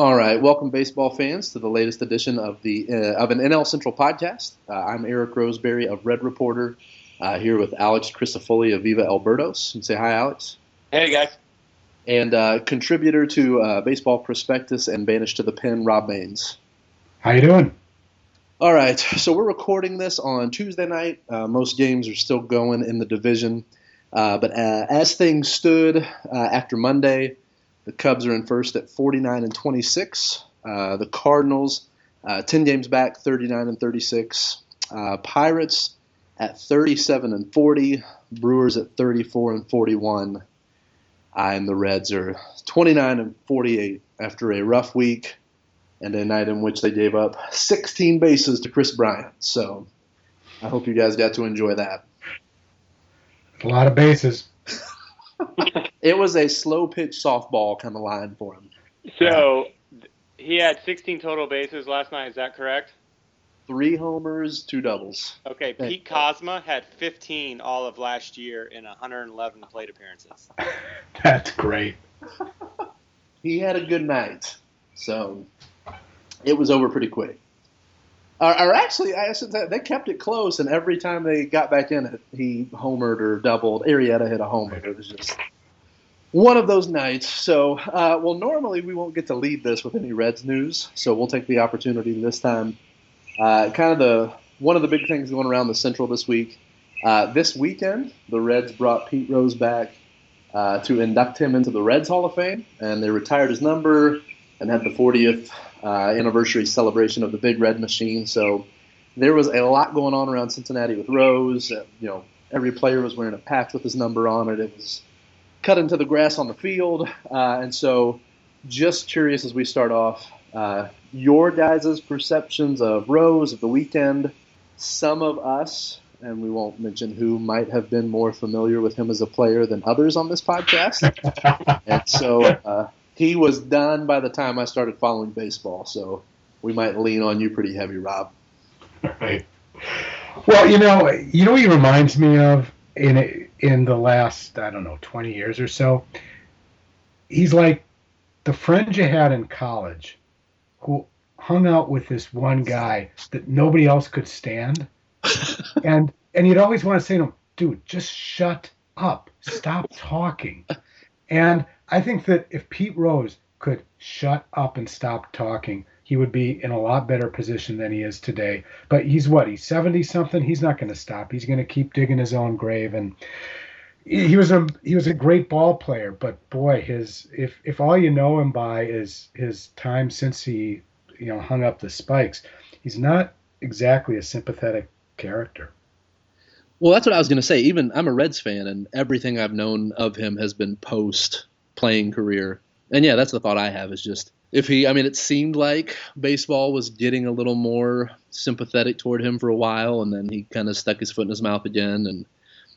All right, welcome baseball fans to the latest edition of the uh, of an NL Central podcast. Uh, I'm Eric Roseberry of Red Reporter, uh, here with Alex Crisafulli of Viva El Birdos. And say hi, Alex. Hey guys. And uh, contributor to uh, Baseball Prospectus and Banished to the Pen, Rob Mains. How you doing? All right, so we're recording this on Tuesday night. Uh, most games are still going in the division, but as things stood after Monday. The Cubs are in first at 49 and 26. Uh, the Cardinals, uh, 10 games back, 39 and 36. Uh, Pirates at 37 and 40. Brewers at 34 and 41. I and the Reds are 29 and 48 after a rough week and a night in which they gave up 16 bases to Kris Bryant. So I hope you guys got to enjoy that. A lot of bases. it was a slow pitch softball kind of line for him. So he had 16 total bases last night. Is that correct? Three homers, two doubles. Okay, Pete Kozma had 15 all of last year in 111 plate appearances. That's great. he had a good night, so it was over pretty quick. Or, or actually, I should say, they kept it close, and every time they got back in it, he homered or doubled. Arrieta hit a homer. It was just one of those nights. So, uh, well, normally we won't get to lead this with any Reds news, so we'll take the opportunity this time. Uh, kind of the one of the big things going around the Central this week. Uh, this weekend, the Reds brought Pete Rose back uh, to induct him into the Reds Hall of Fame, and they retired his number and had the 40th uh, anniversary celebration of the Big Red Machine. So there was a lot going on around Cincinnati with Rose. Uh, you know, every player was wearing a patch with his number on it. It was cut into the grass on the field. Uh, and so, just curious as we start off, uh, your guys' perceptions of Rose of the weekend. Some of us, and we won't mention who, might have been more familiar with him as a player than others on this podcast. and so, uh, he was done by the time I started following baseball. So, we might lean on you pretty heavy, Rob. Right. Well, you know, you know, he reminds me of in in the last I don't know 20 years or so. He's like the friend you had in college who hung out with this one guy that nobody else could stand. and and you'd always want to say to him, dude, just shut up. Stop talking. And I think that if Pete Rose could shut up and stop talking, he would be in a lot better position than he is today. But he's what? He's 70 something. He's not going to stop. He's going to keep digging his own grave and he was a he was a great ball player, but boy, his if if all you know him by is his time since he you know hung up the spikes, he's not exactly a sympathetic character. Well, that's what I was going to say. Even I'm a Reds fan, and everything I've known of him has been post playing career. And yeah, that's the thought I have is just if he, I mean, it seemed like baseball was getting a little more sympathetic toward him for a while, and then he kind of stuck his foot in his mouth again. And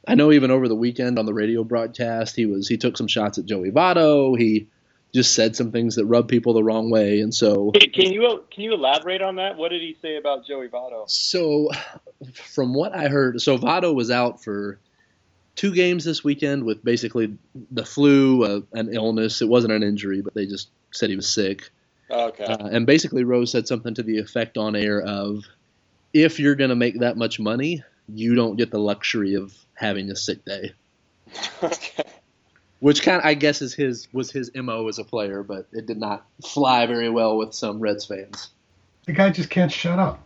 I know even over the weekend on the radio broadcast, he was he took some shots at Joey Votto. He just said some things that rubbed people the wrong way, and so can you can you elaborate on that? What did he say about Joey Votto? So, from what I heard, so Votto was out for two games this weekend with basically the flu, uh, an illness. It wasn't an injury, but they just said he was sick. Okay. Uh, and basically, Rose said something to the effect on air of, "If you're going to make that much money, you don't get the luxury of having a sick day." okay. Which kind of, I guess, is his was his mo as a player, but it did not fly very well with some Reds fans. The guy just can't shut up.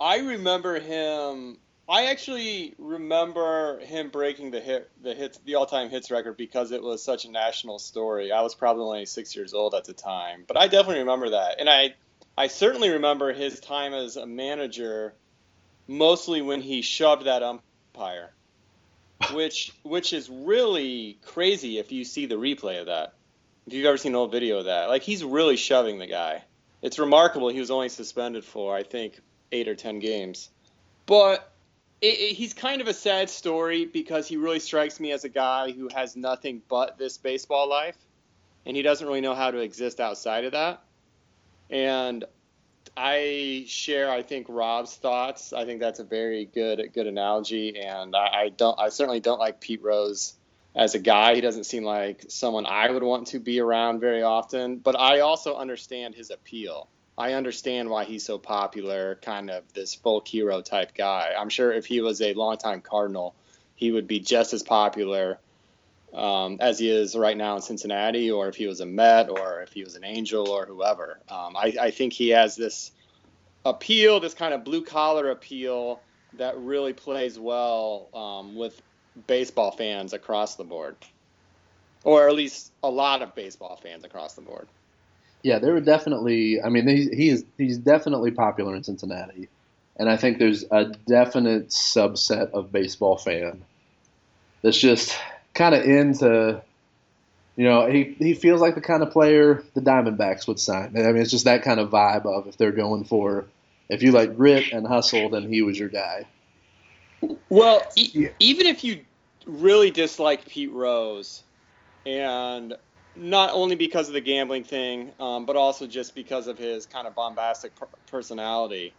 I remember him I actually remember him breaking the hit, the hits, the all-time hits record because it was such a national story. I was probably only six years old at the time, but I definitely remember that, and I, I certainly remember his time as a manager, mostly when he shoved that umpire, which, which is really crazy if you see the replay of that. If you've ever seen an old video of that, like he's really shoving the guy. It's remarkable. He was only suspended for I think eight or ten games, but it, it, he's kind of a sad story because he really strikes me as a guy who has nothing but this baseball life, and he doesn't really know how to exist outside of that. And I share, I think, Rob's thoughts. I think that's a very good good analogy, and I, I don't, I certainly don't like Pete Rose as a guy. He doesn't seem like someone I would want to be around very often. But I also understand his appeal. I understand why he's so popular, kind of this folk hero type guy. I'm sure if he was a longtime Cardinal, he would be just as popular um, as he is right now in Cincinnati, or if he was a Met, or if he was an Angel, or whoever. Um, I, I think he has this appeal, this kind of blue collar appeal that really plays well um, with baseball fans across the board, or at least a lot of baseball fans across the board. Yeah, there were definitely. I mean, he, he is he's definitely popular in Cincinnati, and I think there's a definite subset of baseball fan that's just kind of into. You know, he he feels like the kind of player the Diamondbacks would sign. I mean, it's just that kind of vibe of if they're going for if you like grit and hustle, then he was your guy. Well, e- even if you really dislike Pete Rose, and not only because of the gambling thing, um, but also just because of his kind of bombastic per- personality.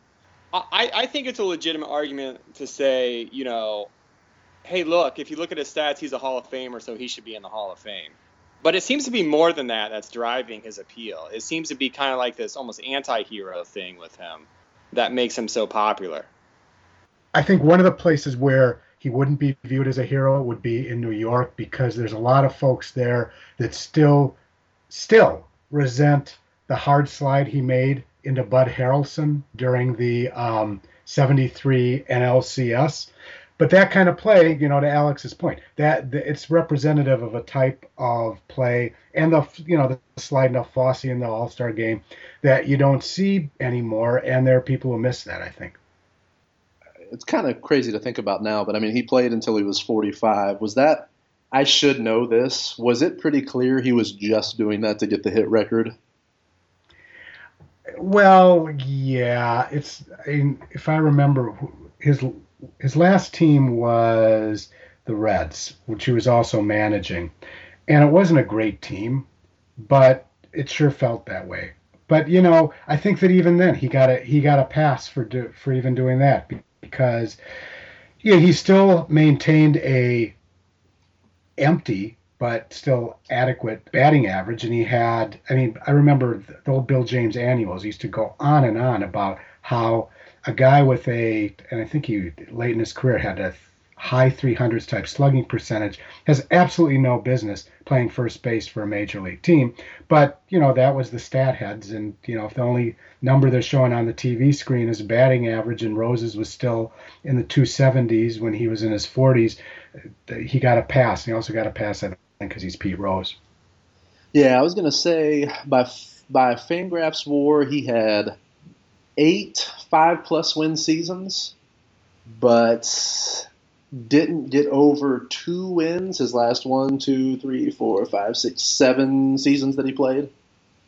I, I think it's a legitimate argument to say, you know, hey, look, if you look at his stats, he's a Hall of Famer, so he should be in the Hall of Fame. But it seems to be more than that that's driving his appeal. It seems to be kind of like this almost anti hero thing with him that makes him so popular. I think one of the places where he wouldn't be viewed as a hero would be in New York because there's a lot of folks there that still still resent the hard slide he made into Bud Harrelson during the um, 73 NLCS. But that kind of play, you know, to Alex's point, that it's representative of a type of play and the, you know, the sliding of Fosse in the All Star game that you don't see anymore, and there are people who miss that. I think it's kind of crazy to think about now, but I mean, he played until he was 45. Was that? I should know this. Was it pretty clear he was just doing that to get the hit record? Well, yeah. It's I mean, if I remember, his his last team was the Reds, which he was also managing, and it wasn't a great team, but it sure felt that way. But you know, I think that even then he got a he got a pass for do, for even doing that because know, he still maintained a empty but still adequate batting average. And he had, I mean, I remember the old Bill James annuals used to go on and on about how a guy with a, and I think he late in his career had a high 300s type slugging percentage has absolutely no business playing first base for a major league team. But, you know, that was the stat heads. And, you know, if the only number they're showing on the TV screen is batting average and Roses was still in the 270s when he was in his 40s, uh, he got a pass. He also got a pass, I think, because he's Pete Rose. Yeah, I was going to say by, by Fangraphs WAR, he had eight five plus win seasons, but didn't get over two wins his last one, two, three, four, five, six, seven seasons that he played.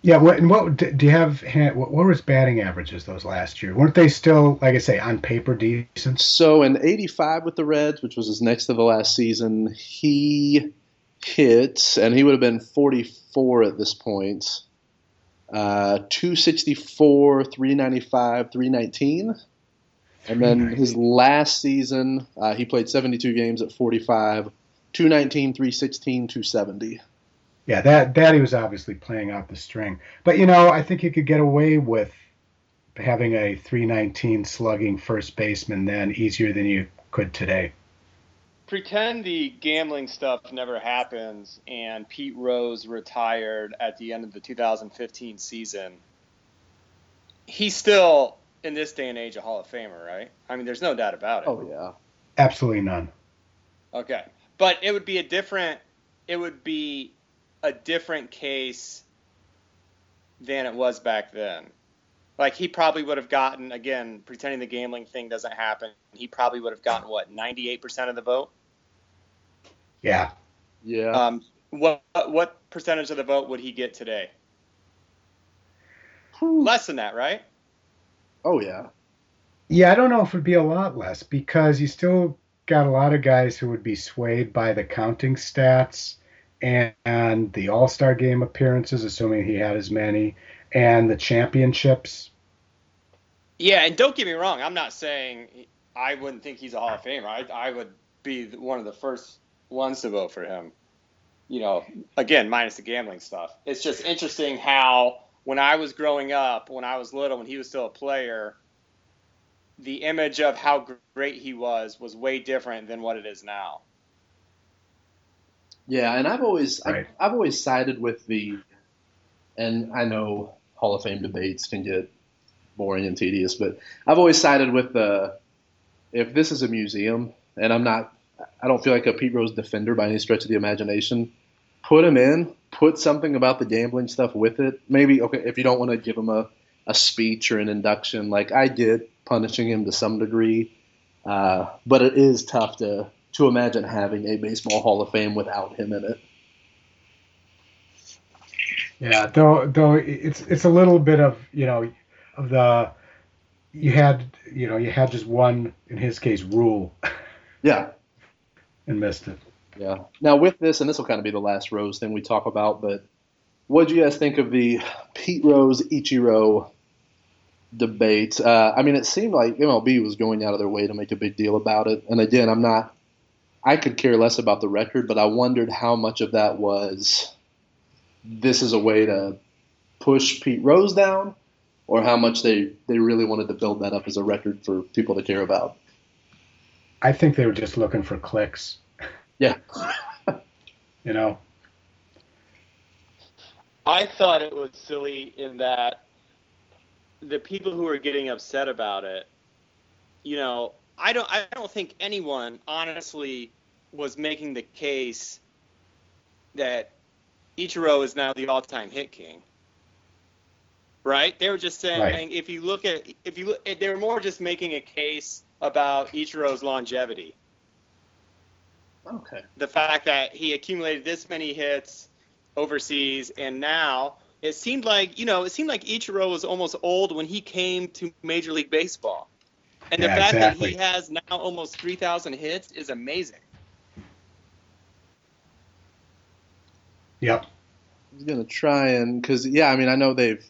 Yeah, what and what do you have? What, what were his batting averages those last year? Weren't they still, like I say, on paper decent? So in '85 with the Reds, which was his next to the last season, he hit, and he would have been 44 at this point. Uh, 264, 395, 319. And then his last season, uh, he played 72 games at 45, 219, 316, 270. Yeah, that that he was obviously playing out the string. But you know, I think he could get away with having a 319 slugging first baseman then easier than you could today. Pretend the gambling stuff never happens and Pete Rose retired at the end of the 2015 season. He still in this day and age a Hall of Famer, right? I mean, there's no doubt about it. Oh yeah, absolutely none. Okay, but it would be a different. It would be a different case than it was back then. Like he probably would have gotten again, pretending the gambling thing doesn't happen. He probably would have gotten what 98% of the vote. Yeah. Yeah. Um, what what percentage of the vote would he get today? Whew. Less than that, right? Oh yeah. Yeah, I don't know if it'd be a lot less because you still got a lot of guys who would be swayed by the counting stats and, and the All Star Game appearances, assuming he had as many, and the championships. Yeah, and don't get me wrong, I'm not saying I wouldn't think he's a Hall of Famer. I, I would be one of the first ones to vote for him. You know, again, minus the gambling stuff. It's just interesting how when I was growing up, when I was little, when he was still a player, the image of how great he was was way different than what it is now. Yeah, and I've always Right. I've, I've always sided with the, and I know Hall of Fame debates can get boring and tedious, but I've always sided with the, if this is a museum, and I'm not, I don't feel like a Pete Rose defender by any stretch of the imagination. Put him in, put something about the gambling stuff with it. Maybe okay, if you don't want to give him a, a speech or an induction, like I did, punishing him to some degree. Uh, but it is tough to to imagine having a baseball Hall of Fame without him in it. Yeah, though though it's it's a little bit of you know of the you had you know you had just one in his case rule Yeah, and missed it. Yeah. Now with this, and this will kind of be the last Rose thing we talk about, but what do you guys think of the Pete Rose Ichiro debate? Uh, I mean, it seemed like MLB was going out of their way to make a big deal about it. And again, I'm not. I could care less about the record, but I wondered how much of that was this is a way to push Pete Rose down, or how much they, they really wanted to build that up as a record for people to care about. I think they were just looking for clicks. Yeah. You know, I thought it was silly in that the people who were getting upset about it, you know, I don't I don't think anyone honestly was making the case that Ichiro is now the all-time hit king. Right? They were just saying Right. if you look at if you look, they were more just making a case about Ichiro's longevity Okay. the fact that he accumulated this many hits overseas and now it seemed like you know it seemed like Ichiro was almost old when he came to Major League Baseball, and the Yeah, fact exactly. that he has now almost three thousand hits is amazing. yep. I was gonna try and because yeah, I mean I know they've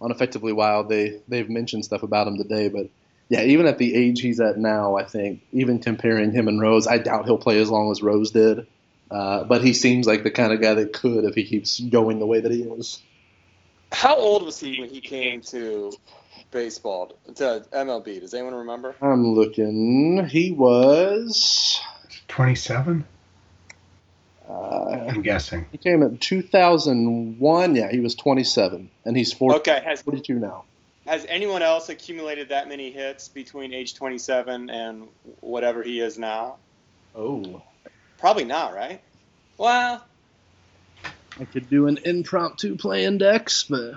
on effectively wild they they've mentioned stuff about him today, but yeah, even at the age he's at now, I think even comparing him and Rose, I doubt he'll play as long as Rose did. Uh, but he seems like the kind of guy that could if he keeps going the way that he is. How old was he when he came to baseball to MLB? Does anyone remember? I'm looking. He was. Twenty seven. Uh, I'm guessing. he came in 2001. Yeah, he was 27, and he's 40, Okay, has 42 now. Has anyone else accumulated that many hits between age 27 and whatever he is now? Oh, Probably not, right? Well, I could do an impromptu play index, but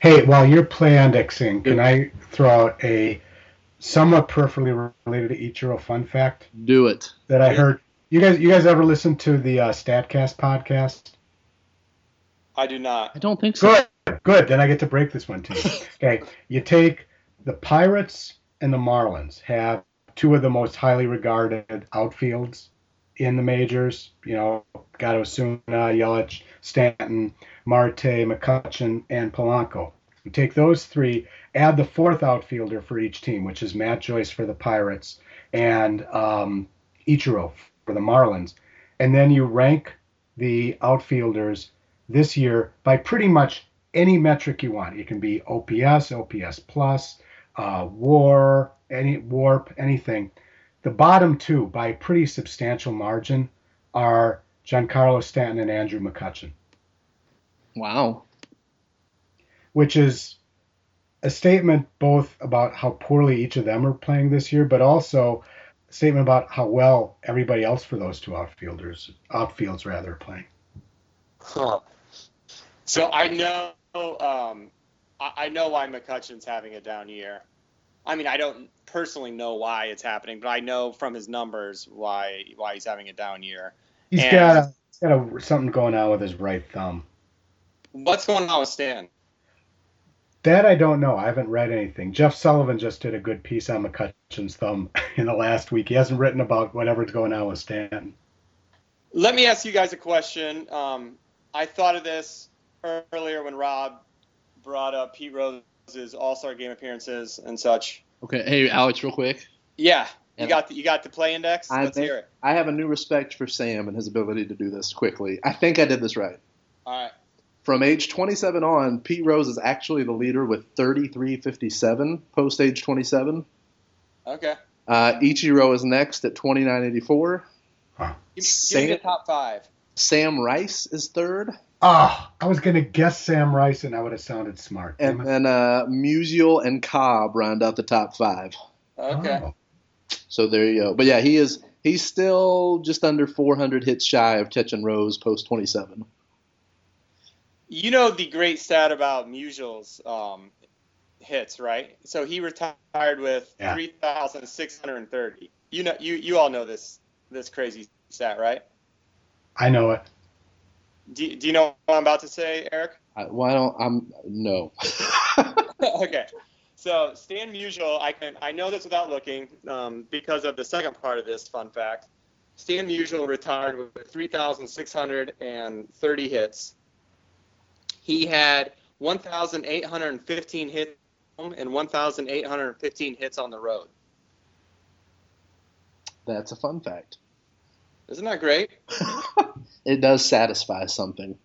Hey, while you're play indexing, can I throw out a somewhat peripherally related to Ichiro fun fact do it. that I heard? You guys, you guys ever listen to the uh, Statcast podcast? I do not. I don't think so. Good, good. Then I get to break this one to you. Okay, you take the Pirates and the Marlins have two of the most highly regarded outfields in the majors. You know, got uh, Yelich, Stanton, Marte, McCutchen, and Polanco. You take those three, add the fourth outfielder for each team, which is Matt Joyce for the Pirates and um, Ichiro for the Marlins, and then you rank the outfielders this year by pretty much any metric you want. It can be OPS, OPS plus, uh, WAR, any WARP, anything. The bottom two, by a pretty substantial margin, are Giancarlo Stanton and Andrew McCutchen, Wow. which is a statement both about how poorly each of them are playing this year, but also a statement about how well everybody else for those two outfielders, outfields rather, are playing. Huh. So I know, um, I, I know why McCutchen's having a down year. I mean, I don't personally know why it's happening, but I know from his numbers why why he's having a down year. He's And- got a, he's got a, something going on with his right thumb. What's going on with Stan? That I don't know. I haven't read anything. Jeff Sullivan just did a good piece on McCutchen's thumb in the last week. He hasn't written about whatever's going on with Stanton. Let me ask you guys a question. Um, I thought of this earlier when Rob brought up Pete Rose's All Star game appearances and such. Okay. Hey, Alex, real quick. Yeah, You And got the you got the play index. I Let's think- hear it. I have a new respect for Sam and his ability to do this quickly. I think I did this right. All right. From age 27 on, Pete Rose is actually the leader with 33.57 post age 27. Okay. Uh, Ichiro is next at 29.84. Give, me- give me the top five. Sam Rice is third. Ah, I was gonna guess Sam Rice, and I would have sounded smart. And then uh, Musial and Cobb round out the top five. Okay. Oh. So there you go. But yeah, he is he's still just under 400 hits shy of catching Rose post 27. You know the great stat about Musial's um, hits, right? So he retired with Yeah. 3,630. You know, you you all know this this crazy stat, right? I know it. Do, you- do you know what I'm about to say, Eric? I, why don't I'm no. okay. So Stan Musial, I can I know this without looking um, because of the second part of this fun fact. Stan Musial retired with 3,630 hits. He had 1,815 hits home and 1,815 hits on the road. That's a fun fact. Isn't that great? it does satisfy something.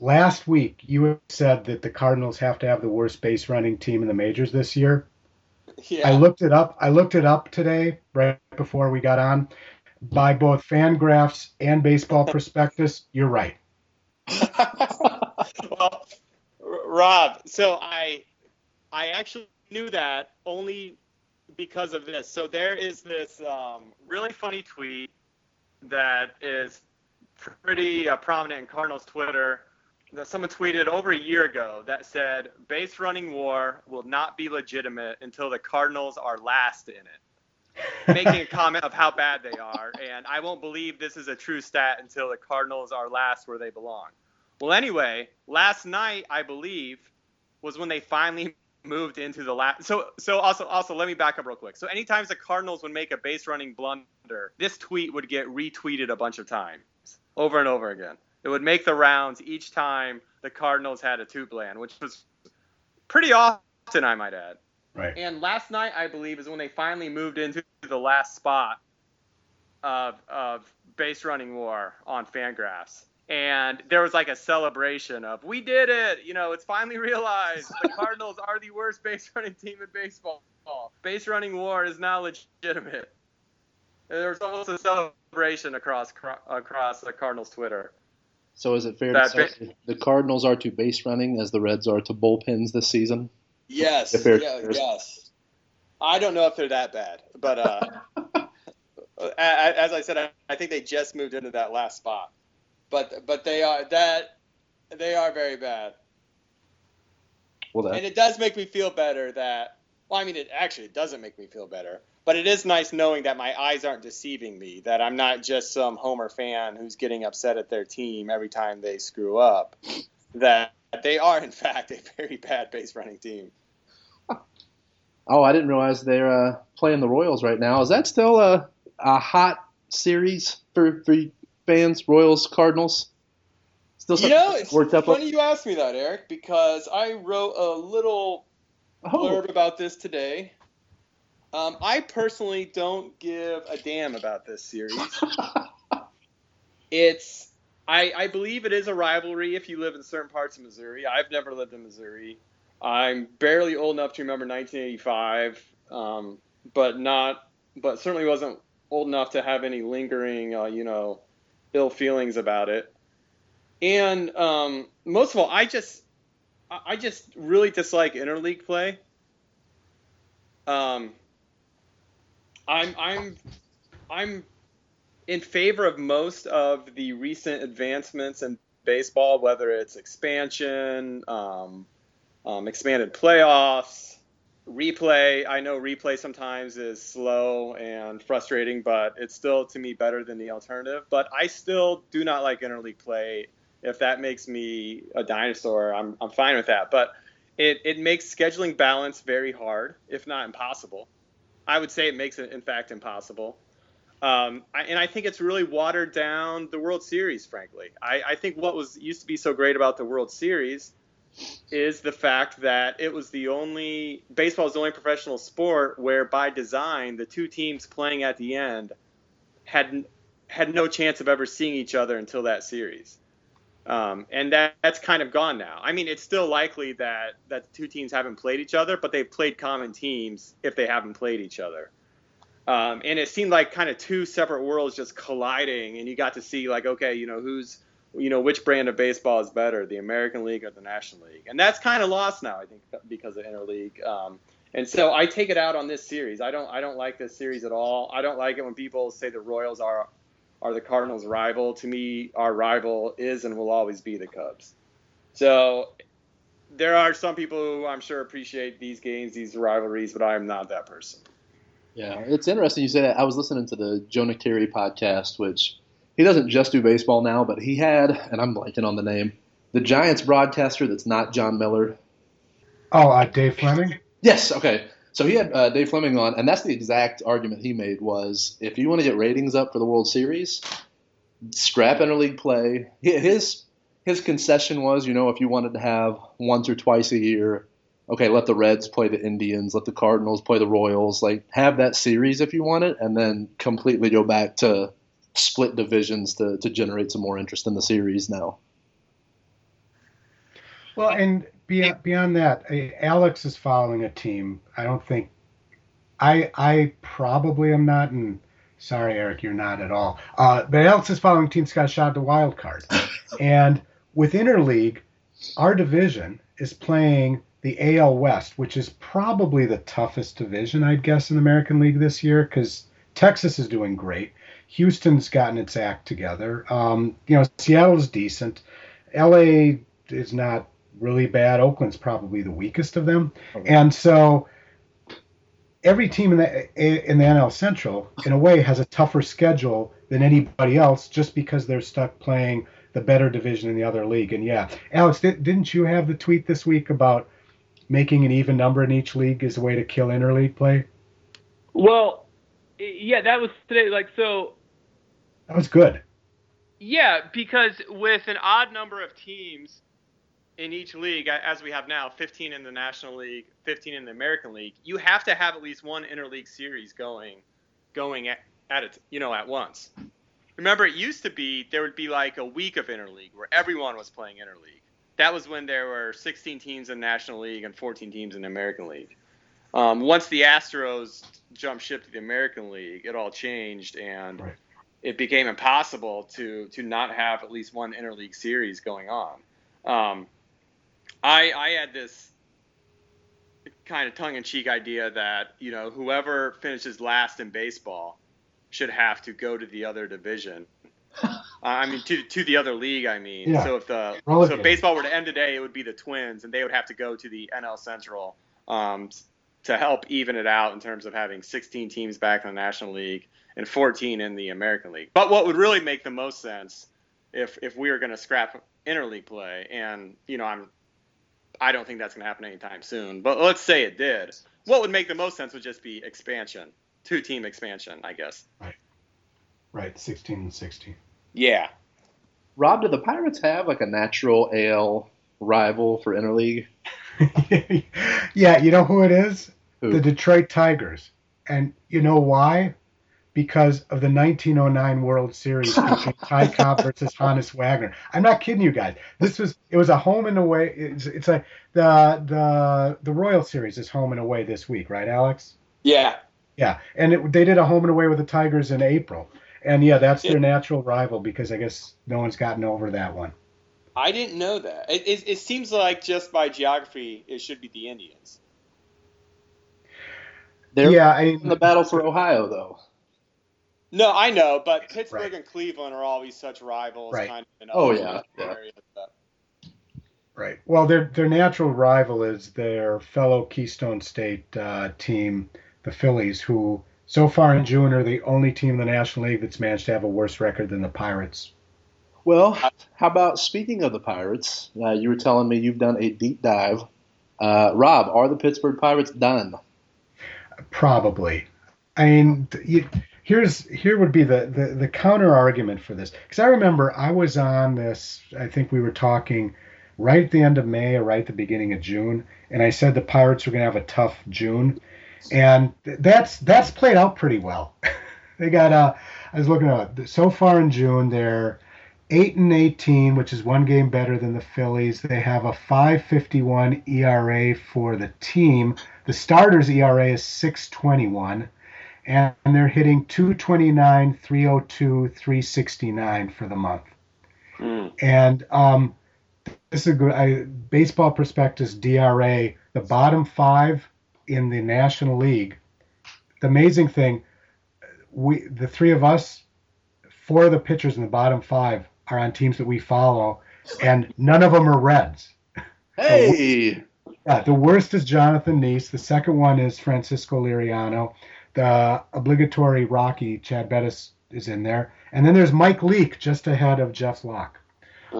Last week, you said that the Cardinals have to have the worst base running team in the majors this year. Yeah. I looked it up. I looked it up today, right before we got on. By both Fangraphs and Baseball Prospectus, you're right. well, Rob, so I I actually knew that only because of this. So there is this um, really funny tweet that is pretty uh, prominent in Cardinals Twitter that someone tweeted over a year ago that said base running war will not be legitimate until the Cardinals are last in it. Making a comment of how bad they are, and I won't believe this is a true stat until the Cardinals are last where they belong. Well, anyway, last night I believe was when they finally moved into the last. So, so also, also let me back up real quick. So, anytime the Cardinals would make a base running blunder, this tweet would get retweeted a bunch of times, over and over again. It would make the rounds each time the Cardinals had a two plan, which was pretty often, I might add. Right. And last night, I believe, is when they finally moved into the last spot of, of base running war on Fangraphs. And there was like a celebration of, we did it! You know, it's finally realized the Cardinals are the worst base running team in baseball. Base running war is now legitimate. And there was almost a celebration across across the Cardinals Twitter. So is it fair That to say the Cardinals are to base running as the Reds are to bullpens this season? Yes, yeah, yes. I don't know if they're that bad, but uh, a- a- as I said, I, I think they just moved into that last spot. But but they are that they are very bad, Well, and it does make me feel better that. Well, I mean, it actually it doesn't make me feel better, but it is nice knowing that my eyes aren't deceiving me. That I'm not just some Homer fan who's getting upset at their team every time they screw up. That they are in fact a very bad base running team. oh, I didn't realize they're uh, playing the Royals right now. Is that still a, a hot series for for fans? Royals Cardinals. Still You know, it's worked up. funny you asked me that, Eric, because I wrote a little oh, blurb about this today. Um, I personally don't give a damn about this series. It's, I, I believe it is a rivalry if you live in certain parts of Missouri. I've never lived in Missouri. I'm barely old enough to remember 1985, um, but not, but certainly wasn't old enough to have any lingering, uh, you know, ill feelings about it. And um, most of all, I just I just really dislike interleague play. Um, I'm I'm I'm in favor of most of the recent advancements in baseball, whether it's expansion, um, um, expanded playoffs, replay. I know replay sometimes is slow and frustrating, but it's still to me better than the alternative. But I still do not like interleague play. If that makes me a dinosaur, I'm I'm fine with that. But it, it makes scheduling balance very hard, if not impossible. I would say it makes it, in fact, impossible. Um, I, and I think it's really watered down the World Series, frankly. I, I think what was used to be so great about the World Series is the fact that it was the only baseball was the only professional sport where by design the two teams playing at the end had had no chance of ever seeing each other until that series. Um, and that, that's kind of gone now. I mean, it's still likely that that the two teams haven't played each other, but they've played common teams if they haven't played each other. Um, and it seemed like kind of two separate worlds just colliding, and you got to see like, okay, you know, who's, you know, which brand of baseball is better, the American League or the National League? And that's kind of lost now, I think, because of interleague. Um, and so I take it out on this series. I don't, I don't like this series at all. I don't like it when people say the Royals are are the Cardinals' rival. To me, our rival is and will always be the Cubs. So there are some people who I'm sure appreciate these games, these rivalries, but I'm not that person. Yeah, it's interesting you say that. I was listening to the Jonah Noctieri podcast, which he doesn't just do baseball now, but he had, and I'm blanking on the name, the Giants broadcaster that's not Jon Miller. Oh, uh, Dave Fleming. Yes. Okay. So he had uh, Dave Fleming on, and that's the exact argument he made was if you want to get ratings up for the World Series, scrap interleague play. His his concession was, you know, if you wanted to have once or twice a year, okay, let the Reds play the Indians, let the Cardinals play the Royals, like have that series if you want it, and then completely go back to split divisions to, to generate some more interest in the series now. Well, and beyond, beyond that, Alex is following a team. I don't think I I probably am not, and sorry, Eric, you're not at all. Uh, but Alex is following teams got shot the wild card, and with interleague, our division is playing the AL West, which is probably the toughest division, I'd guess, in the American League this year because Texas is doing great. Houston's gotten its act together. Um, you know, Seattle's decent. LA is not really bad. Oakland's probably the weakest of them. Okay. And so every team in the in the NL Central, in a way, has a tougher schedule than anybody else, just because they're stuck playing the better division in the other league. And yeah, Alex, didn't you have the tweet this week about making an even number in each league is a way to kill interleague play? Well, yeah, that was today. Like so. That was good. Yeah, because with an odd number of teams in each league, as we have now, 15 in the National League, 15 in the American League, you have to have at least one interleague series going, going at, at it, you know, at once. Remember, it used to be there would be like a week of interleague where everyone was playing interleague. That was when there were 16 teams in National League and 14 teams in the American League. Um, once the Astros jumped ship to the American League, it all changed and right. It became impossible to to not have at least one interleague series going on. Um, I I had this kind of tongue-in-cheek idea that you know whoever finishes last in baseball should have to go to the other division. I mean, to to the other league. I mean, yeah. so if the so if baseball were to end today, it would be the Twins, and they would have to go to the NL Central um, to help even it out in terms of having 16 teams back in the National League and 14 in the American League. But what would really make the most sense if if we were going to scrap interleague play, and you know, I'm I don't think that's going to happen anytime soon. But let's say it did. What would make the most sense would just be expansion, two team expansion, I guess. Right. Right, 16 and 16. Yeah. Rob, do the Pirates have like a natural AL rival for interleague? yeah, you know who it is? Who? The Detroit Tigers. And you know why? Because of the 1909 World Series between Ty Cobb versus Honus Wagner. I'm not kidding you guys. This was it was a home and away. It's, it's a the the the Royal Series is home and away this week, right, Alex? Yeah. Yeah, and it, they did a home and away with the Tigers in April, and yeah, that's their natural rival because I guess no one's gotten over that one. I didn't know that. It, it, it seems like just by geography, it should be the Indians. They're yeah, I mean, in the battle for Ohio, though. No, I know, but Pittsburgh right. and Cleveland are always such rivals. Right. Kind of oh yeah. yeah. Right. Well, their their natural rival is their fellow Keystone State uh, team, the Phillies, who so far in June are the only team in the National League that's managed to have a worse record than the Pirates. Well, how about speaking of the Pirates? Uh, you were telling me you've done a deep dive. Uh, Rob, are the Pittsburgh Pirates done? Probably. I mean, you, here's here would be the the, the counter argument for this because I remember I was on this. I think we were talking right at the end of May or right at the beginning of June, and I said the Pirates were going to have a tough June, and that's that's played out pretty well. they got uh, I was looking at so far in June they're eight and eighteen, which is one game better than the Phillies. They have a 5.51 ERA for the team. The starters ERA is 6.21, and they're hitting 229, 302, 369 for the month. Mm. And um, this is a good I, baseball prospectus DRA. The bottom five in the National League. The amazing thing, we the three of us, four of the pitchers in the bottom five are on teams that we follow, and none of them are Reds. Hey. yeah, the worst is Jonathan Niese. The second one is Francisco Liriano. The obligatory Rocky Chad Bettis is in there, and then there's Mike Leake just ahead of Jeff Locke.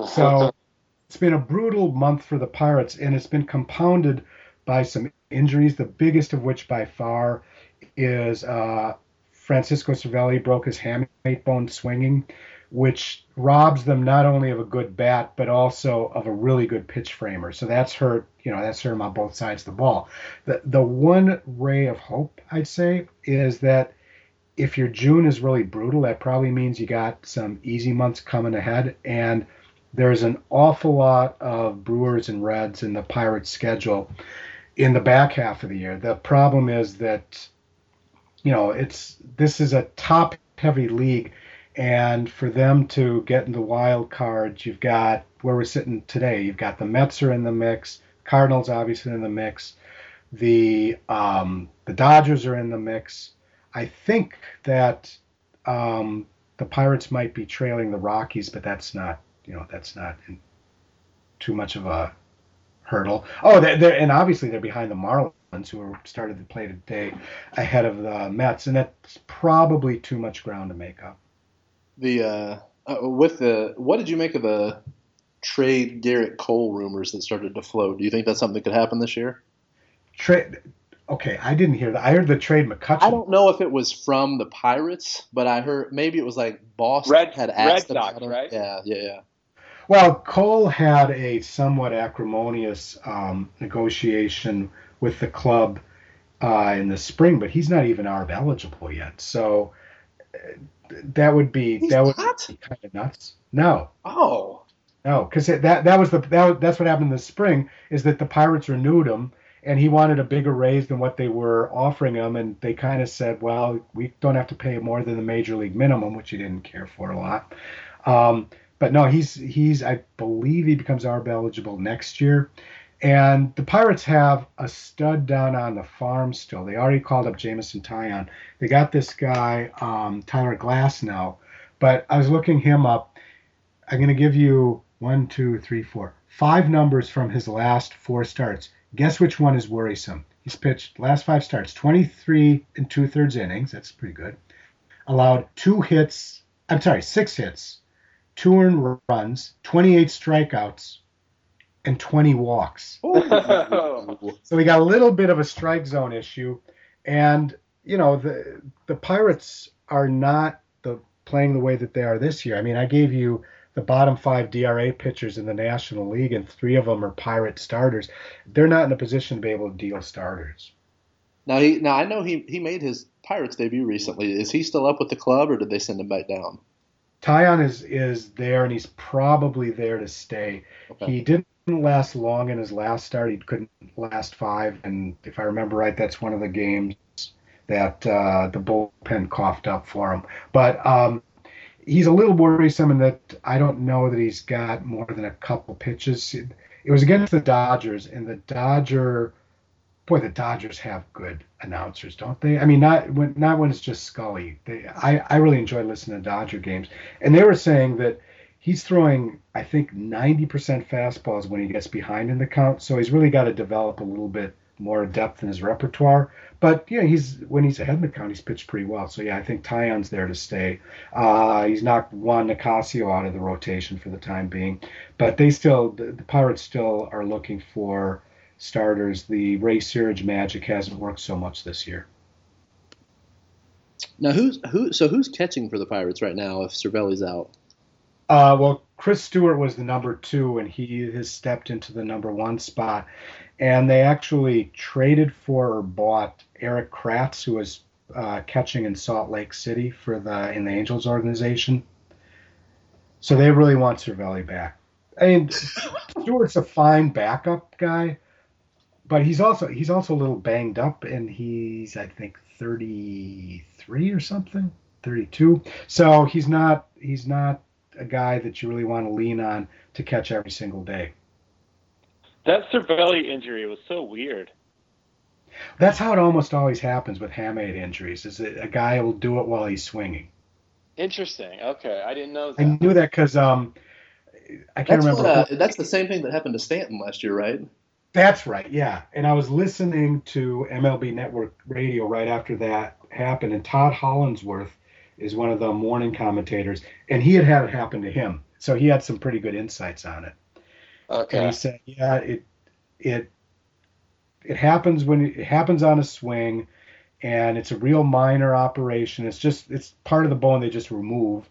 So it's been a brutal month for the Pirates, and it's been compounded by some injuries. The biggest of which, by far, is uh, Francisco Cervelli broke his hamate bone swinging which robs them not only of a good bat but also of a really good pitch framer. So that's hurt, you know, that's hurt on both sides of the ball. The the one ray of hope I'd say is that if your June is really brutal, that probably means you got some easy months coming ahead and there's an awful lot of Brewers and Reds in the Pirates schedule in the back half of the year. The problem is that you know, it's this is a top heavy league and for them to get in the wild cards, you've got where we're sitting today. You've got the Mets are in the mix, Cardinals obviously in the mix, the um, the Dodgers are in the mix. I think that um, the Pirates might be trailing the Rockies, but that's not you know that's not too much of a hurdle. Oh, they're, they're, and obviously they're behind the Marlins, who started to play today ahead of the Mets, and that's probably too much ground to make up the uh, uh, with the what did you make of the trade Gerrit Cole rumors that started to float? Do you think that's something that could happen this year? Trade. Okay, I didn't hear that. I heard the trade McCutchen. I don't know if it was from the Pirates, but I heard maybe it was like Boston Red, had asked Red Sox, right? Yeah, yeah, yeah. Well, Cole had a somewhat acrimonious um, negotiation with the club uh, in the spring, but he's not even ARB eligible yet. So that would be He's that would not? be kind of nuts. No. Oh. No, because that that was the that, that's what happened in the spring is that the Pirates renewed him and he wanted a bigger raise than what they were offering him and they kind of said, well, we don't have to pay more than the major league minimum, which he didn't care for a lot. Um, but no, he's he's I believe he becomes ARB eligible next year. And the Pirates have a stud down on the farm still. They already called up Jameson Taillon. They got this guy, um, Tyler Glasnow. But I was looking him up. I'm going to give you one, two, three, four, five numbers from his last four starts. Guess which one is worrisome? He's pitched last five starts, 23 and two thirds innings. That's pretty good. Allowed two hits. I'm sorry, six hits, two earned runs, 28 strikeouts, and 20 walks. so we got a little bit of a strike zone issue, and you know the the Pirates are not the playing the way that they are this year. I mean, I gave you the bottom five DRA pitchers in the National League, and three of them are Pirate starters. They're not in a position to be able to deal starters. Now he now I know he he made his Pirates debut recently. Is he still up with the club, or did they send him back down? Taillon is is there, and he's probably there to stay. Okay. He didn't last long in his last start. He couldn't last five, and if I remember right, that's one of the games that uh, the bullpen coughed up for him. But um, he's a little worrisome in that I don't know that he's got more than a couple pitches. It, it was against the Dodgers, and the Dodger, boy, the Dodgers have good announcers, don't they? I mean, not when not when it's just Scully. They, I I really enjoy listening to Dodger games, and they were saying that he's throwing, I think, 90% fastballs when he gets behind in the count. So he's really got to develop a little bit more depth in his repertoire. But yeah, he's when he's ahead in the count, he's pitched pretty well. So yeah, I think Taillon's there to stay. Uh, he's knocked Juan Nicasio out of the rotation for the time being, but they still the, the Pirates still are looking for starters. The Ray Searage magic hasn't worked so much this year. Now who's who? So who's catching for the Pirates right now if Cervelli's out? Uh, well, Chris Stewart was the number two, and he has stepped into the number one spot. And they actually traded for or bought Erik Kratz, who was uh, catching in Salt Lake City for the in the Angels organization. So they really want Cervelli back. I mean, Stewart's a fine backup guy, but he's also he's also a little banged up, and he's I think 33 or something, 32. So he's not he's not a guy that you really want to lean on to catch every single day. That Cervelli injury was so weird. That's how it almost always happens with hamate injuries. Is that a guy will do it while he's swinging. Interesting. Okay, I didn't know that. I knew that because um, I can't That's, remember. what, uh, that's the same thing that happened to Stanton last year, right? That's right, yeah. And I was listening to MLB Network Radio right after that happened, and Todd Hollandsworth is one of the morning commentators, and he had had it happen to him, so he had some pretty good insights on it. And Okay. he said, yeah, it it it happens when it happens on a swing, and it's a real minor operation. It's just it's part of the bone they just remove,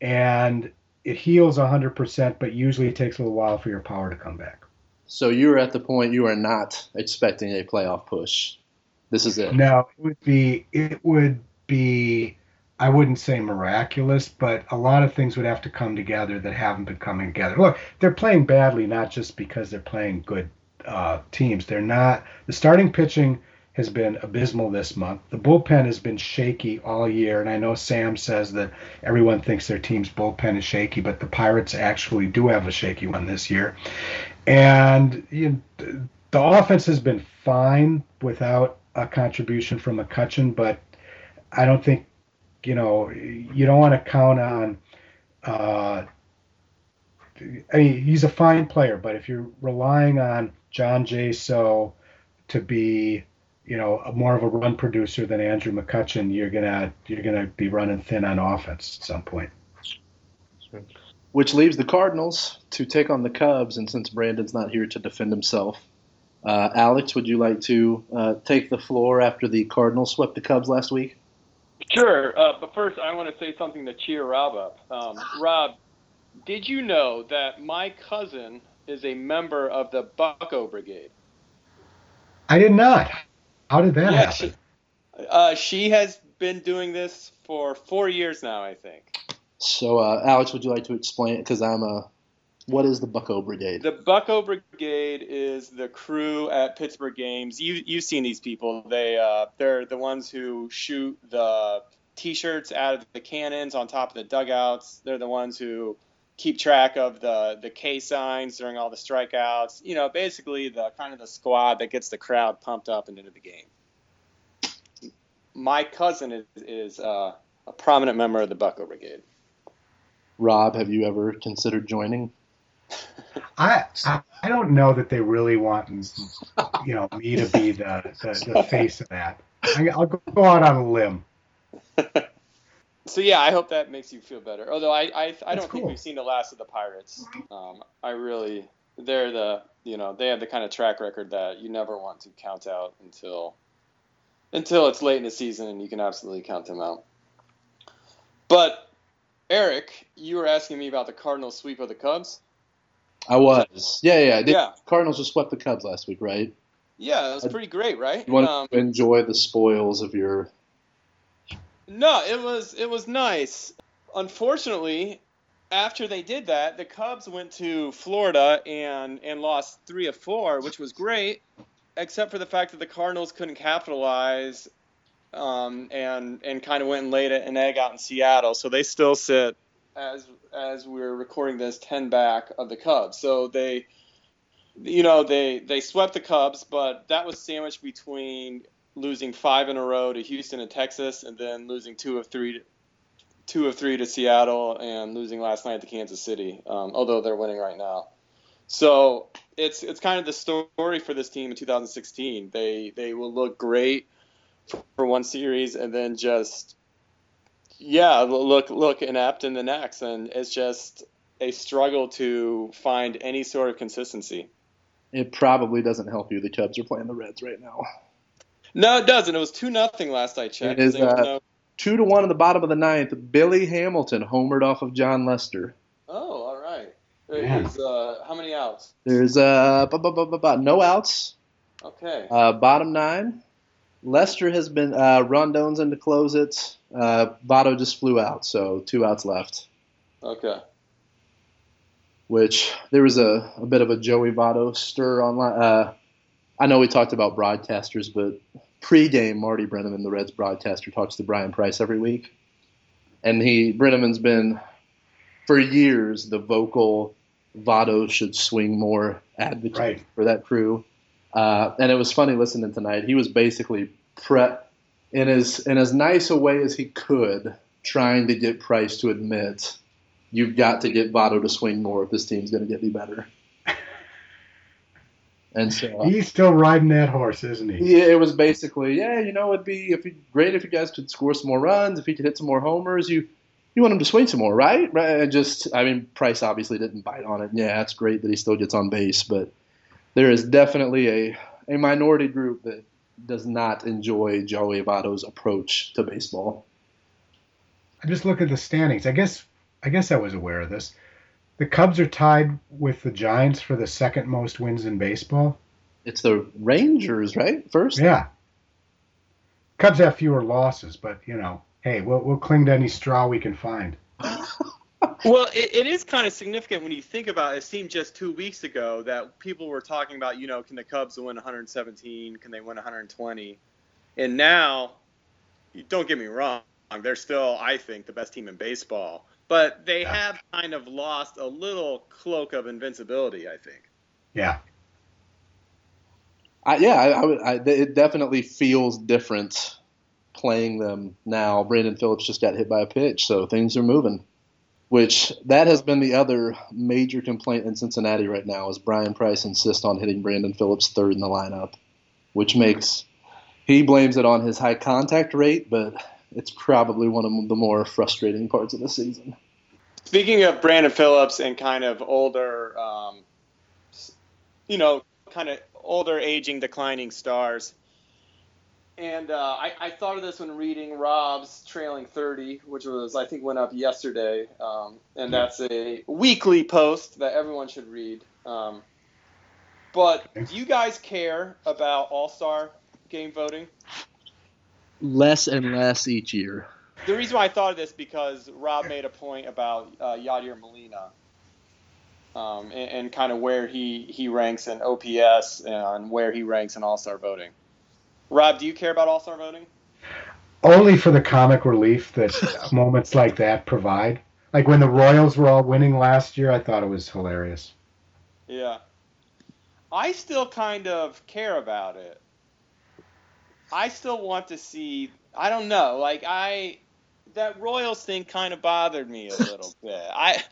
and it heals 100%, but usually it takes a little while for your power to come back. So you're at the point you are not expecting a playoff push. This is it. No, it would be it would be I wouldn't say miraculous, but a lot of things would have to come together that haven't been coming together. Look, they're playing badly not just because they're playing good uh, teams. They're not the starting pitching has been abysmal this month. The bullpen has been shaky all year, and I know Sam says that everyone thinks their team's bullpen is shaky, but the Pirates actually do have a shaky one this year. And you know, the offense has been fine without a contribution from McCutchen, but I don't think you know you don't want to count on. Uh, I mean, he's a fine player, but if you're relying on John Jaso to be, you know, more of a run producer than Andrew McCutchen, you're gonna you're gonna be running thin on offense at some point. Which leaves the Cardinals to take on the Cubs, and since Brandon's not here to defend himself, uh, Alex, would you like to uh, take the floor after the Cardinals swept the Cubs last week? Sure, uh, but first I want to say something to cheer Rob up. Um, Rob, did you know that my cousin is a member of the Bucco Brigade? I did not. How did that Yeah, happen? she, uh, she has been doing this for four years now, I think. So, uh, Alex, would you like to explain it? Because I'm a. What is the Bucco Brigade? The Bucco Brigade is the crew at Pittsburgh games. You you've seen these people. They uh, they're the ones who shoot the T-shirts out of the cannons on top of the dugouts. They're the ones who keep track of the the K signs during all the strikeouts. You know, basically the kind of the squad that gets the crowd pumped up and into the game. My cousin is, is uh, a prominent member of the Bucco Brigade. Rob, have you ever considered joining? I, I I don't know that they really want you know me to be the the, the face of that. I, I'll go out on a limb. So yeah, I hope that makes you feel better. Although I I, I don't think cool. we've seen the last of the Pirates. Um, I really they're the you know they have the kind of track record that you never want to count out until until it's late in the season and you can absolutely count them out. But Eric, you were asking me about the Cardinals sweep of the Cubs. I was. Yeah, yeah. Did. Yeah. Cardinals just swept the Cubs last week, right? Yeah, it was pretty great, right? You want Um, to enjoy the spoils of your. No, it was it was nice. Unfortunately, after they did that, the Cubs went to Florida and and lost three of four, which was great, except for the fact that the Cardinals couldn't capitalize, um, and and kind of went and laid an egg out in Seattle. So they still sit as as we're recording this ten back of the Cubs. So they. You know they they swept the Cubs, but that was sandwiched between losing five in a row to Houston and Texas, and then losing two of three, two of three to Seattle, and losing last night to Kansas City. Um, although they're winning right now, so it's it's kind of the story for this team in 2016. They they will look great for one series, and then just yeah, look look inept in the next, and it's just a struggle to find any sort of consistency. It probably doesn't help you. The Cubs are playing the Reds right now. No, it doesn't. It was two nothing last I checked. It is, There uh, no- Two to one in the bottom of the ninth. Billy Hamilton homered off of Jon Lester. Oh, Is, uh, how many outs? There's uh, bu- no outs. Okay. Uh, bottom nine. Lester has been uh, Rondon's in to close it. Uh, Votto just flew out, so two outs left. Okay. Which there was a, a bit of a Joey Votto stir online. Uh, I know we talked about broadcasters, but pre-game, Marty Brennaman, the Reds broadcaster, talks to Bryan Price every week, and he Brennaman's been for years the vocal Votto should swing more advocate Right. for that crew. Uh, and it was funny listening tonight. He was basically pre- in as in as nice a way as he could, trying to get Price to admit you've got to get Votto to swing more if this team's going to get any better. And so He's still riding that horse, isn't he? yeah, it was basically, yeah, you know, it'd be if you, great if you guys could score some more runs, if he could hit some more homers. You you want him to swing some more, right? Right. And just, I mean, Price obviously didn't bite on it. Yeah, it's great that he still gets on base, but there is definitely a a minority group that does not enjoy Joey Votto's approach to baseball. I just look at the standings. I guess I guess I was aware of this. The Cubs are tied with the Giants for the second most wins in baseball. It's the Rangers, right? First, Yeah. Cubs have fewer losses, but you know, hey, we'll we'll cling to any straw we can find. Well, it, it is kind of significant when you think about it. It seemed just two weeks ago that people were talking about, you know, can the Cubs win 117? Can they win 120? And now, don't get me wrong, they're still, I think, the best team in baseball. But they have kind of lost a little cloak of invincibility, I think. Yeah. I, yeah, I, I. I, it definitely feels different playing them now. Brandon Phillips just got hit by a pitch, so things are moving. Which that has been the other major complaint in Cincinnati right now is Bryan Price insists on hitting Brandon Phillips third in the lineup, which makes he blames it on his high contact rate, but it's probably one of the more frustrating parts of the season. Speaking of Brandon Phillips and kind of older, um, you know, kind of older, aging, declining stars. And uh, I, I thought of this when reading Rob's Trailing 30, which was, I think, went up yesterday. Um, and that's a weekly post that everyone should read. Um, but do you guys care about All Star game voting? Less and less each year. The reason why I thought of this because Rob made a point about uh, Yadier Molina um, and, and kind of where he, he ranks in OPS and where he ranks in All Star voting. Rob, do you care about All Star voting? Only for the comic relief that moments like that provide. Like when the Royals were all winning last year, I thought it was hilarious. Yeah. I still kind of care about it. I still want to see. I don't know. Like I, that Royals thing kind of bothered me a little bit. I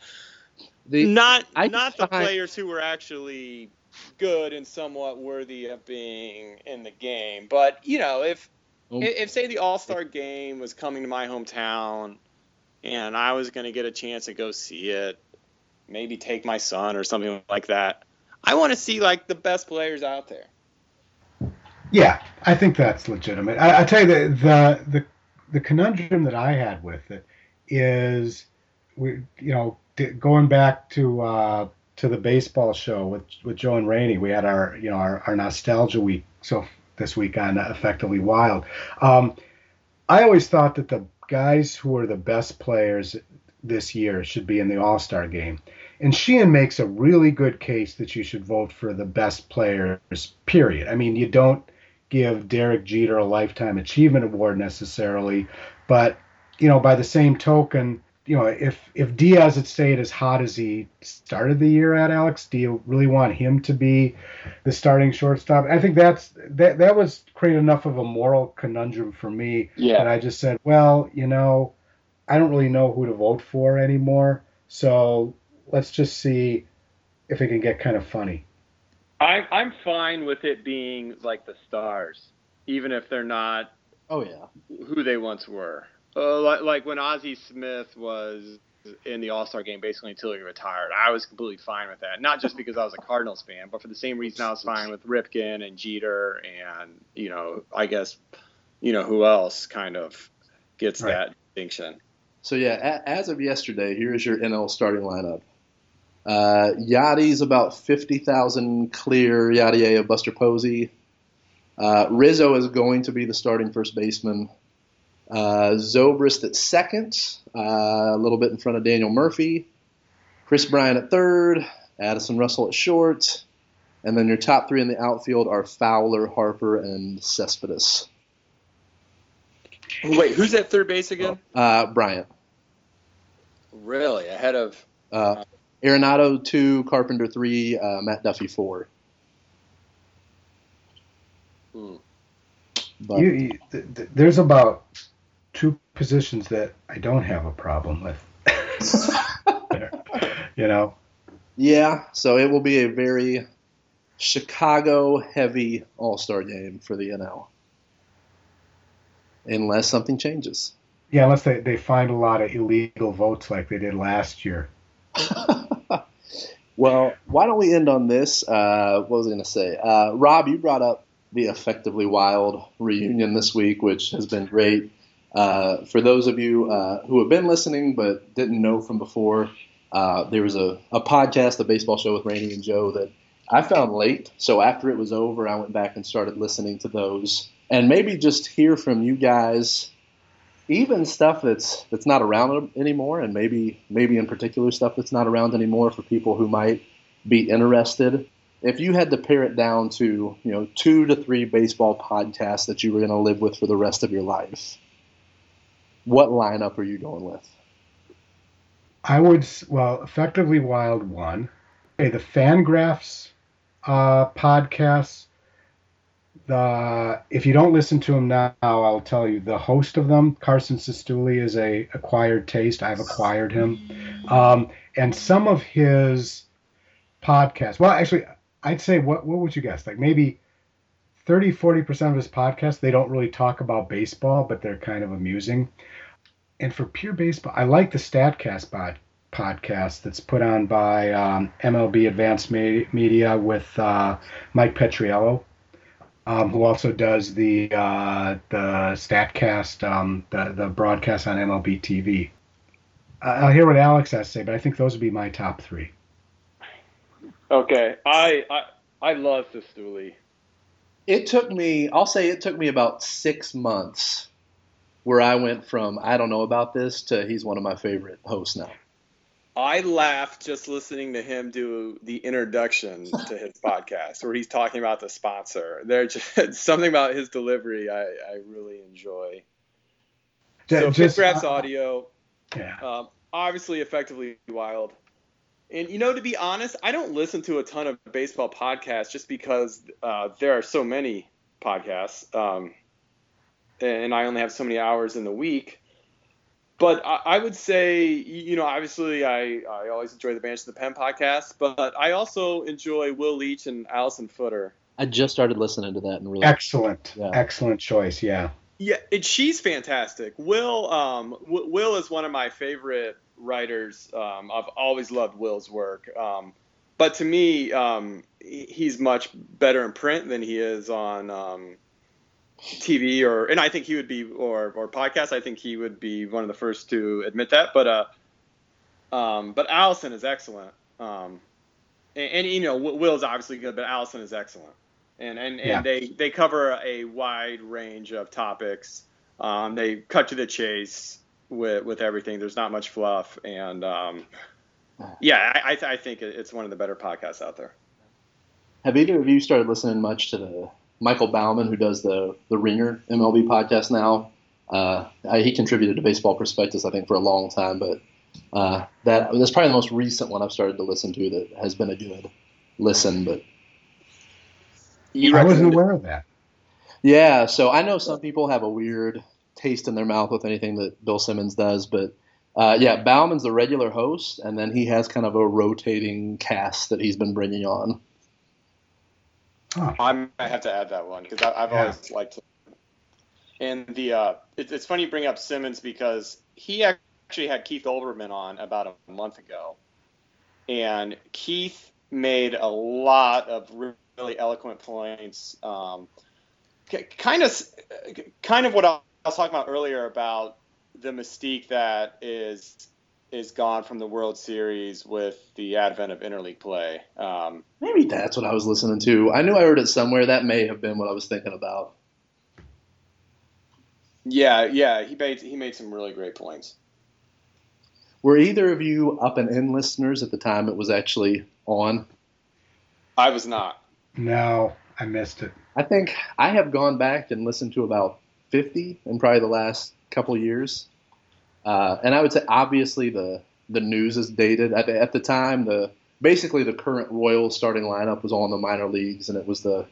The, not I not the find- players who were actually good and somewhat worthy of being in the game, but you know, if Oh. if, if say the All Star game was coming to my hometown and I was going to get a chance to go see it, maybe take my son or something like that, I want to see like the best players out there. Yeah, I think that's legitimate. I, I tell you the, the the the conundrum that I had with it is, we you know going back to uh, to the baseball show with with Joe and Rany, we had our you know our, our nostalgia week so this week on Effectively Wild. Um, I always thought that the guys who are the best players this year should be in the All Star game. And Sheehan makes a really good case that you should vote for the best players, period. I mean, you don't give Derek Jeter a lifetime achievement award necessarily, but you know, by the same token, you know, if if Diaz had stayed as hot as he started the year at Alex, do you really want him to be the starting shortstop? I think that's that that was create enough of a moral conundrum for me Yeah. that I just said, well, you know, I don't really know who to vote for anymore, so let's just see if it can get kind of funny. I'm I'm fine with it being like the stars, even if they're not oh yeah. who they once were. Uh, like, like when Ozzie Smith was in the All Star game basically until he retired, I was completely fine with that. Not just because I was a Cardinals fan, but for the same reason I was fine with Ripken and Jeter and you know I guess you know who else kind of gets Right. that distinction. So yeah, a, as of yesterday, here is your NL starting lineup: Uh, Yadi's about 50,000 clear Yadier of Buster Posey. Uh, Rizzo is going to be the starting first baseman. Uh, Zobrist at second, uh, a little bit in front of Daniel Murphy. Kris Bryant at third, Addison Russell at short, and then your top three in the outfield are Fowler, Harper, and Cespedes. Wait, who's at third base again? Uh, Bryant. Really? Ahead of. Uh, Arenado two, Carpenter three, uh, Matt Duffy four. Hmm. But You, you, th- th- there's about two positions that I don't have a problem with. You know, yeah, so it will be a very Chicago heavy All Star game for the NL, unless something changes. yeah, unless they, they find a lot of illegal votes like they did last year. well, why don't we end on this? Uh, what was I going to say? Uh, Rob, you brought up the Effectively Wild reunion this week, which has been great. Uh, for those of you uh, who have been listening but didn't know from before, uh, there was a, a podcast, a baseball show with Randy and Joe, that I found late. So after it was over, I went back and started listening to those, and maybe just hear from you guys even stuff that's that's not around anymore, and maybe maybe in particular stuff that's not around anymore for people who might be interested. If you had to pare it down to you know two to three baseball podcasts that you were going to live with for the rest of your life, what lineup are you going with? I would, well, effectively Wild one. Okay, the Fangraphs uh, podcasts. The if you don't listen to them now, I'll tell you the host of them, Carson Cistulli, is a acquired taste. I've acquired him, um, and some of his podcasts. Well, actually, I'd say what what would you guess? Like maybe 30, 40 percent of his podcasts they don't really talk about baseball, but they're kind of amusing. And for pure baseball, I like the Statcast pod, podcast that's put on by um, MLB Advanced Me- Media with uh, Mike Petriello, um, who also does the uh, the Statcast, um, the the broadcast on MLB TV. I- I'll hear what Alex has to say, but I think those would be my top three. Okay, I I, I love Cistulli. It took me, I'll say, it took me about six months where I went from I don't know about this to he's one of my favorite hosts now. I laughed just listening to him do the introduction to his podcast where he's talking about the sponsor. There's just something about his delivery I, I really enjoy. So Just- Fangraphs audio, Yeah. um, obviously effectively wild. And you know, to be honest, I don't listen to a ton of baseball podcasts just because uh, there are so many podcasts, um, and I only have so many hours in the week. But I, I would say, you know, obviously, I, I always enjoy the Banish to the Pen podcast, but I also enjoy Will Leitch and Alyson Footer. I just started listening to that and really Excellent, Yeah. excellent choice. Yeah. Yeah, and she's fantastic. Will um, w- Will is one of my favorite writers. Um, I've always loved Will's work. Um, but to me, um, he's much better in print than he is on um, TV or and I think he would be or or podcast. I think he would be one of the first to admit that. But uh, um, but Alyson is excellent. Um, and, and you know, Will- Will's obviously good, but Alyson is excellent and and, and Yeah. they they cover a wide range of topics. Um, they cut to the chase with with everything. There's not much fluff, and um, yeah, I I, th- I think it's one of the better podcasts out there. Have either of you started listening much to the Michael Baumann, who does the the Ringer MLB podcast now? Uh, I, he contributed to Baseball Prospectus, I think, for a long time, but uh, that that's probably the most recent one I've started to listen to that has been a good listen. But You I wasn't aware of that. yeah, so I know some people have a weird taste in their mouth with anything that Bill Simmons does, but uh, yeah, Baumann's the regular host, and then he has kind of a rotating cast that he's been bringing on. I might have to add that one because I've Yeah. always liked it. And the uh, it, it's funny you bring up Simmons because he actually had Keith Olbermann on about a month ago, and Keith made a lot of really eloquent points. Um, kind of, kind of what I was talking about earlier about the mystique that is is gone from the World Series with the advent of interleague play. Um, Maybe that's what I was listening to. I knew I heard it somewhere. That may have been what I was thinking about. yeah, yeah, he made he made some really great points. Were either of you up and in listeners at the time it was actually on? I was not. No, I missed it. I think I have gone back and listened to about 50 in probably the last couple of years. Uh, and I would say obviously the the news is dated. At the, at the time, the basically the current Royals starting lineup was all in the minor leagues, and it was the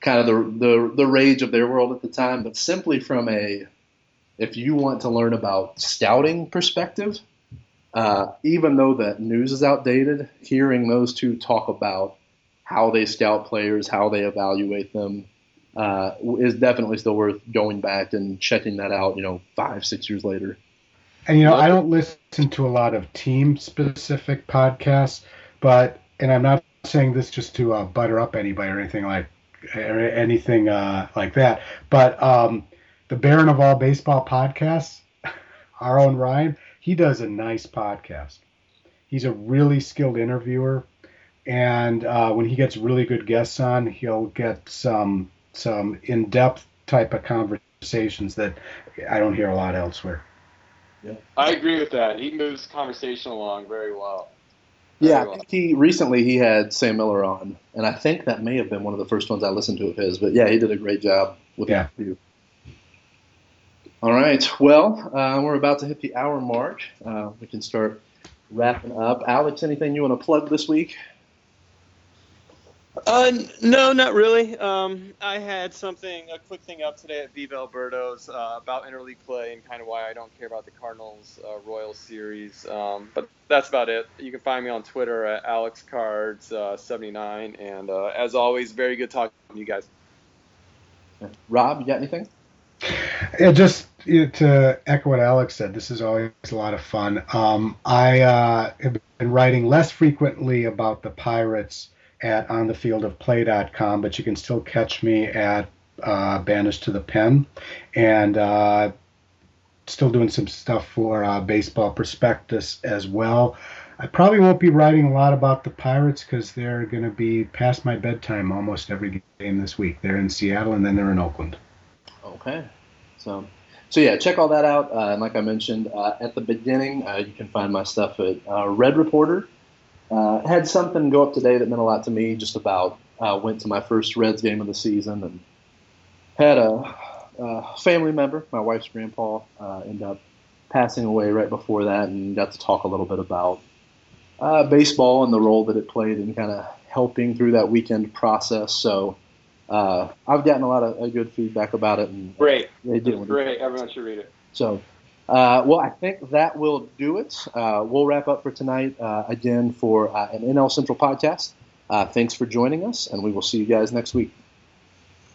kind of the the the rage of their world at the time. But simply from a if you want to learn about scouting perspective, uh, even though the news is outdated, hearing those two talk about how they scout players, how they evaluate them, uh, is definitely still worth going back and checking that out. You know, five six years later. And you know, I don't listen to a lot of team-specific podcasts, but and I'm not saying this just to uh, butter up anybody or anything like or anything uh, like that. But um, the Baron of all baseball podcasts, our own Ryan, he does a nice podcast. He's a really skilled interviewer, and uh, when he gets really good guests on, he'll get some some in-depth type of conversations that I don't hear a lot elsewhere. I agree with that. He moves conversation along very well. Yeah, Very I well. think he recently he had Sam Miller on, and I think that may have been one of the first ones I listened to of his. But yeah, he did a great job with Yeah. the. All right, well, uh, we're about to hit the hour mark. Uh, we can start wrapping up. Alex, anything you want to plug this week? Uh, no, not really. Um, I had something, a quick thing up today at Viva El Birdos uh, about interleague play and kind of why I don't care about the Cardinals uh, Royals series. Um, but that's about it. You can find me on Twitter at AlexCards79. and uh, as always, very good talking to you guys. Rob, you got anything? Yeah, just you know, to echo what Alex said, this is always a lot of fun. Um, I uh, have been writing less frequently about the Pirates at onthefieldofplay.com, but you can still catch me at uh, Banished to the Pen, and uh, still doing some stuff for uh, Baseball Prospectus as well. I probably won't be writing a lot about the Pirates because they're going to be past my bedtime almost every game this week. They're in Seattle and then they're in Oakland. Okay. So, so yeah, check all that out. Uh, and like I mentioned uh, at the beginning, uh, you can find my stuff at uh, Red Reporter. Uh, had something go up today that meant a lot to me. Just about uh, went to my first Reds game of the season and had a, a family member, my wife's grandpa, uh, end up passing away right before that, and got to talk a little bit about uh, baseball and the role that it played in kind of helping through that weekend process. So. Uh, I've gotten a lot of uh, good feedback about it, and Great. they did. Great. Everyone should read it. So, uh, well, I think that will do it. Uh, we'll wrap up for tonight uh, again for uh, an NL Central podcast. Thanks for joining us, and we will see you guys next week.